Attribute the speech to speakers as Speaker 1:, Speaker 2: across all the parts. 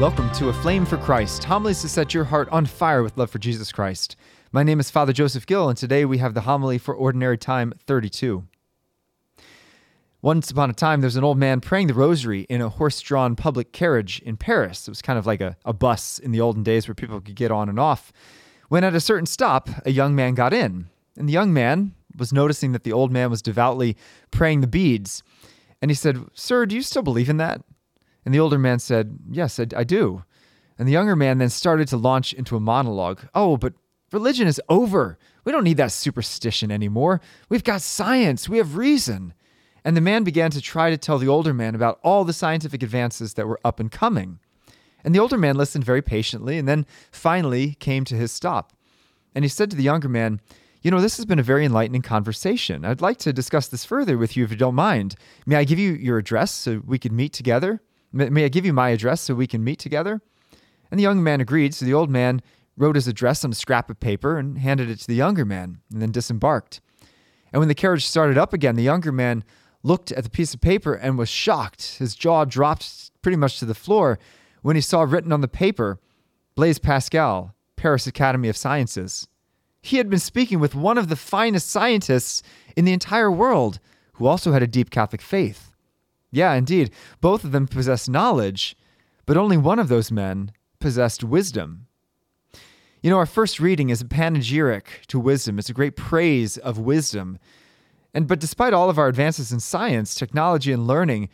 Speaker 1: Welcome to Aflame for Christ, homilies to set your heart on fire with love for Jesus Christ. My name is Father Joseph Gill, and today we have the homily for Ordinary Time 32. Once upon a time, there's an old man praying the rosary in a horse drawn public carriage in Paris. It was kind of like a, a bus in the olden days where people could get on and off. When at a certain stop, a young man got in, and the young man was noticing that the old man was devoutly praying the beads. And he said, Sir, do you still believe in that? And the older man said, Yes, I, I do. And the younger man then started to launch into a monologue. Oh, but religion is over. We don't need that superstition anymore. We've got science, we have reason. And the man began to try to tell the older man about all the scientific advances that were up and coming. And the older man listened very patiently and then finally came to his stop. And he said to the younger man, You know, this has been a very enlightening conversation. I'd like to discuss this further with you if you don't mind. May I give you your address so we could meet together? May I give you my address so we can meet together? And the young man agreed, so the old man wrote his address on a scrap of paper and handed it to the younger man, and then disembarked. And when the carriage started up again, the younger man looked at the piece of paper and was shocked. His jaw dropped pretty much to the floor when he saw written on the paper Blaise Pascal, Paris Academy of Sciences. He had been speaking with one of the finest scientists in the entire world, who also had a deep Catholic faith. Yeah, indeed. Both of them possessed knowledge, but only one of those men possessed wisdom. You know, our first reading is a panegyric to wisdom. It's a great praise of wisdom. And but despite all of our advances in science, technology, and learning,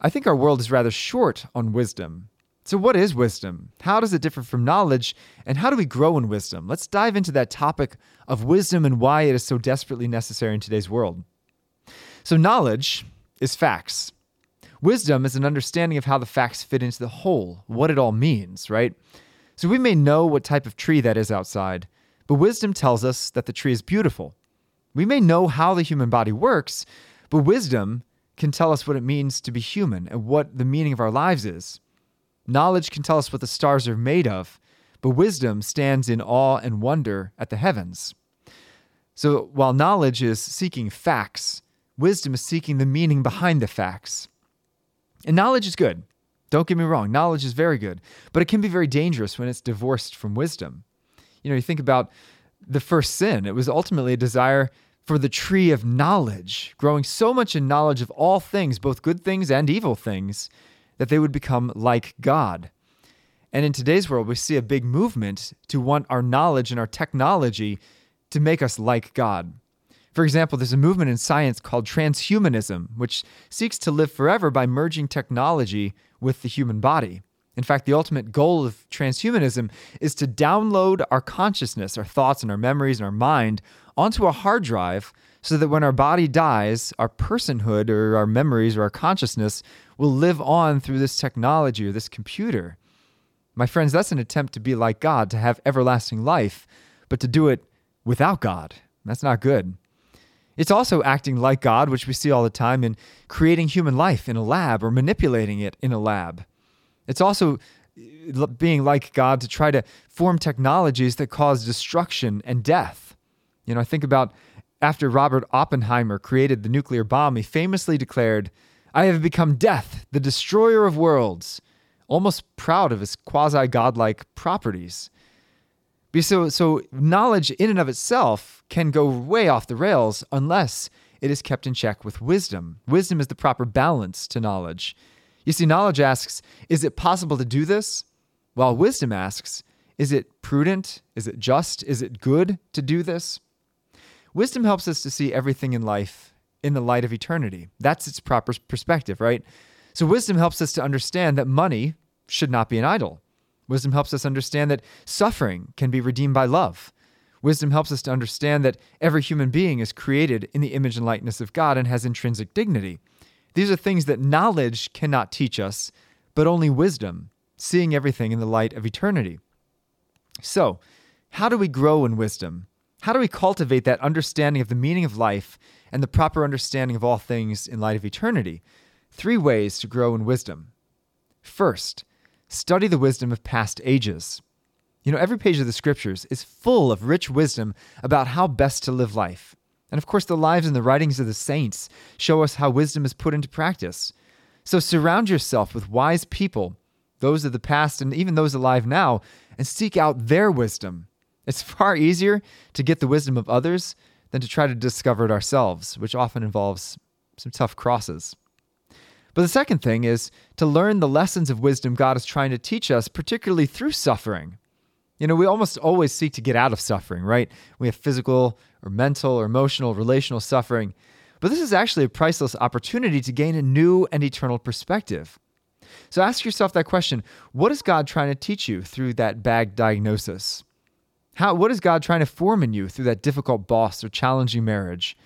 Speaker 1: I think our world is rather short on wisdom. So, what is wisdom? How does it differ from knowledge? And how do we grow in wisdom? Let's dive into that topic of wisdom and why it is so desperately necessary in today's world. So, knowledge is facts. Wisdom is an understanding of how the facts fit into the whole, what it all means, right? So we may know what type of tree that is outside, but wisdom tells us that the tree is beautiful. We may know how the human body works, but wisdom can tell us what it means to be human and what the meaning of our lives is. Knowledge can tell us what the stars are made of, but wisdom stands in awe and wonder at the heavens. So while knowledge is seeking facts, wisdom is seeking the meaning behind the facts. And knowledge is good. Don't get me wrong, knowledge is very good, but it can be very dangerous when it's divorced from wisdom. You know, you think about the first sin, it was ultimately a desire for the tree of knowledge, growing so much in knowledge of all things, both good things and evil things, that they would become like God. And in today's world, we see a big movement to want our knowledge and our technology to make us like God. For example, there's a movement in science called transhumanism, which seeks to live forever by merging technology with the human body. In fact, the ultimate goal of transhumanism is to download our consciousness, our thoughts, and our memories and our mind onto a hard drive so that when our body dies, our personhood or our memories or our consciousness will live on through this technology or this computer. My friends, that's an attempt to be like God, to have everlasting life, but to do it without God. That's not good. It's also acting like God, which we see all the time in creating human life in a lab or manipulating it in a lab. It's also uh, being like God to try to form technologies that cause destruction and death. You know, I think about after Robert Oppenheimer created the nuclear bomb, he famously declared, I have become death, the destroyer of worlds, almost proud of his quasi godlike properties. So, so knowledge in and of itself can go way off the rails unless it is kept in check with wisdom. Wisdom is the proper balance to knowledge. You see, knowledge asks, is it possible to do this? While wisdom asks, is it prudent? Is it just? Is it good to do this? Wisdom helps us to see everything in life in the light of eternity. That's its proper perspective, right? So, wisdom helps us to understand that money should not be an idol. Wisdom helps us understand that suffering can be redeemed by love. Wisdom helps us to understand that every human being is created in the image and likeness of God and has intrinsic dignity. These are things that knowledge cannot teach us, but only wisdom, seeing everything in the light of eternity. So, how do we grow in wisdom? How do we cultivate that understanding of the meaning of life and the proper understanding of all things in light of eternity? Three ways to grow in wisdom. First, Study the wisdom of past ages. You know, every page of the scriptures is full of rich wisdom about how best to live life. And of course, the lives and the writings of the saints show us how wisdom is put into practice. So surround yourself with wise people those of the past and even those alive now, and seek out their wisdom. It's far easier to get the wisdom of others than to try to discover it ourselves, which often involves some tough crosses. But the second thing is to learn the lessons of wisdom God is trying to teach us, particularly through suffering. You know, we almost always seek to get out of suffering, right? We have physical or mental or emotional, relational suffering. But this is actually a priceless opportunity to gain a new and eternal perspective. So ask yourself that question what is God trying to teach you through that bad diagnosis? How, what is God trying to form in you through that difficult boss or challenging marriage?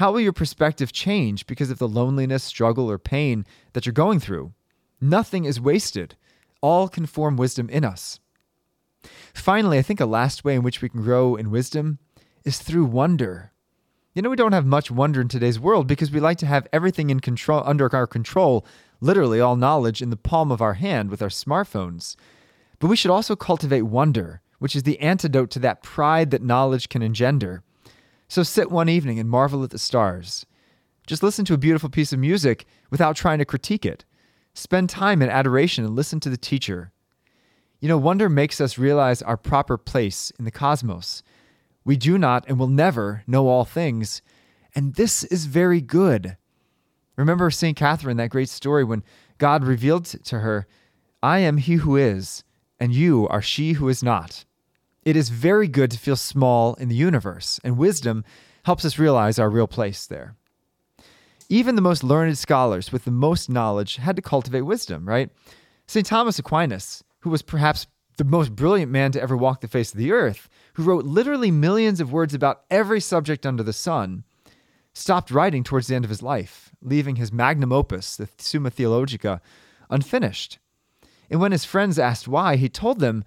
Speaker 1: How will your perspective change because of the loneliness, struggle, or pain that you're going through? Nothing is wasted. All can form wisdom in us. Finally, I think a last way in which we can grow in wisdom is through wonder. You know, we don't have much wonder in today's world because we like to have everything in control under our control, literally all knowledge in the palm of our hand with our smartphones. But we should also cultivate wonder, which is the antidote to that pride that knowledge can engender. So sit one evening and marvel at the stars. Just listen to a beautiful piece of music without trying to critique it. Spend time in adoration and listen to the teacher. You know, wonder makes us realize our proper place in the cosmos. We do not and will never know all things, and this is very good. Remember St. Catherine, that great story when God revealed to her, I am he who is, and you are she who is not. It is very good to feel small in the universe, and wisdom helps us realize our real place there. Even the most learned scholars with the most knowledge had to cultivate wisdom, right? St. Thomas Aquinas, who was perhaps the most brilliant man to ever walk the face of the earth, who wrote literally millions of words about every subject under the sun, stopped writing towards the end of his life, leaving his magnum opus, the Summa Theologica, unfinished. And when his friends asked why, he told them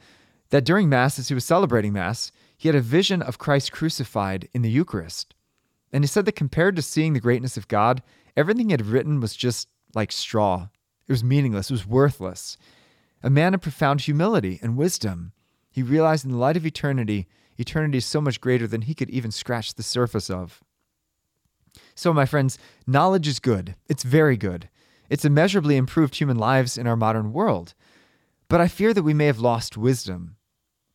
Speaker 1: that during Mass, as he was celebrating Mass, he had a vision of Christ crucified in the Eucharist. And he said that compared to seeing the greatness of God, everything he had written was just like straw. It was meaningless, it was worthless. A man of profound humility and wisdom. He realized in the light of eternity, eternity is so much greater than he could even scratch the surface of. So, my friends, knowledge is good. It's very good. It's immeasurably improved human lives in our modern world. But I fear that we may have lost wisdom.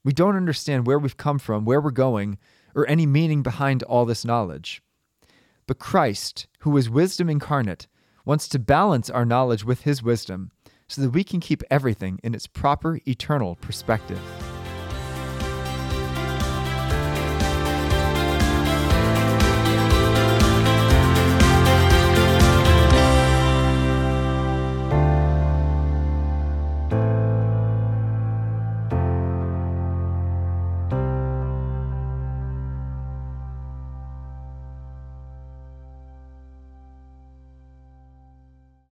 Speaker 1: We don't understand where we've come from, where we're going, or any meaning behind all this knowledge. But Christ, who is wisdom incarnate, wants to balance our knowledge with his wisdom so that we can keep everything in its proper eternal perspective.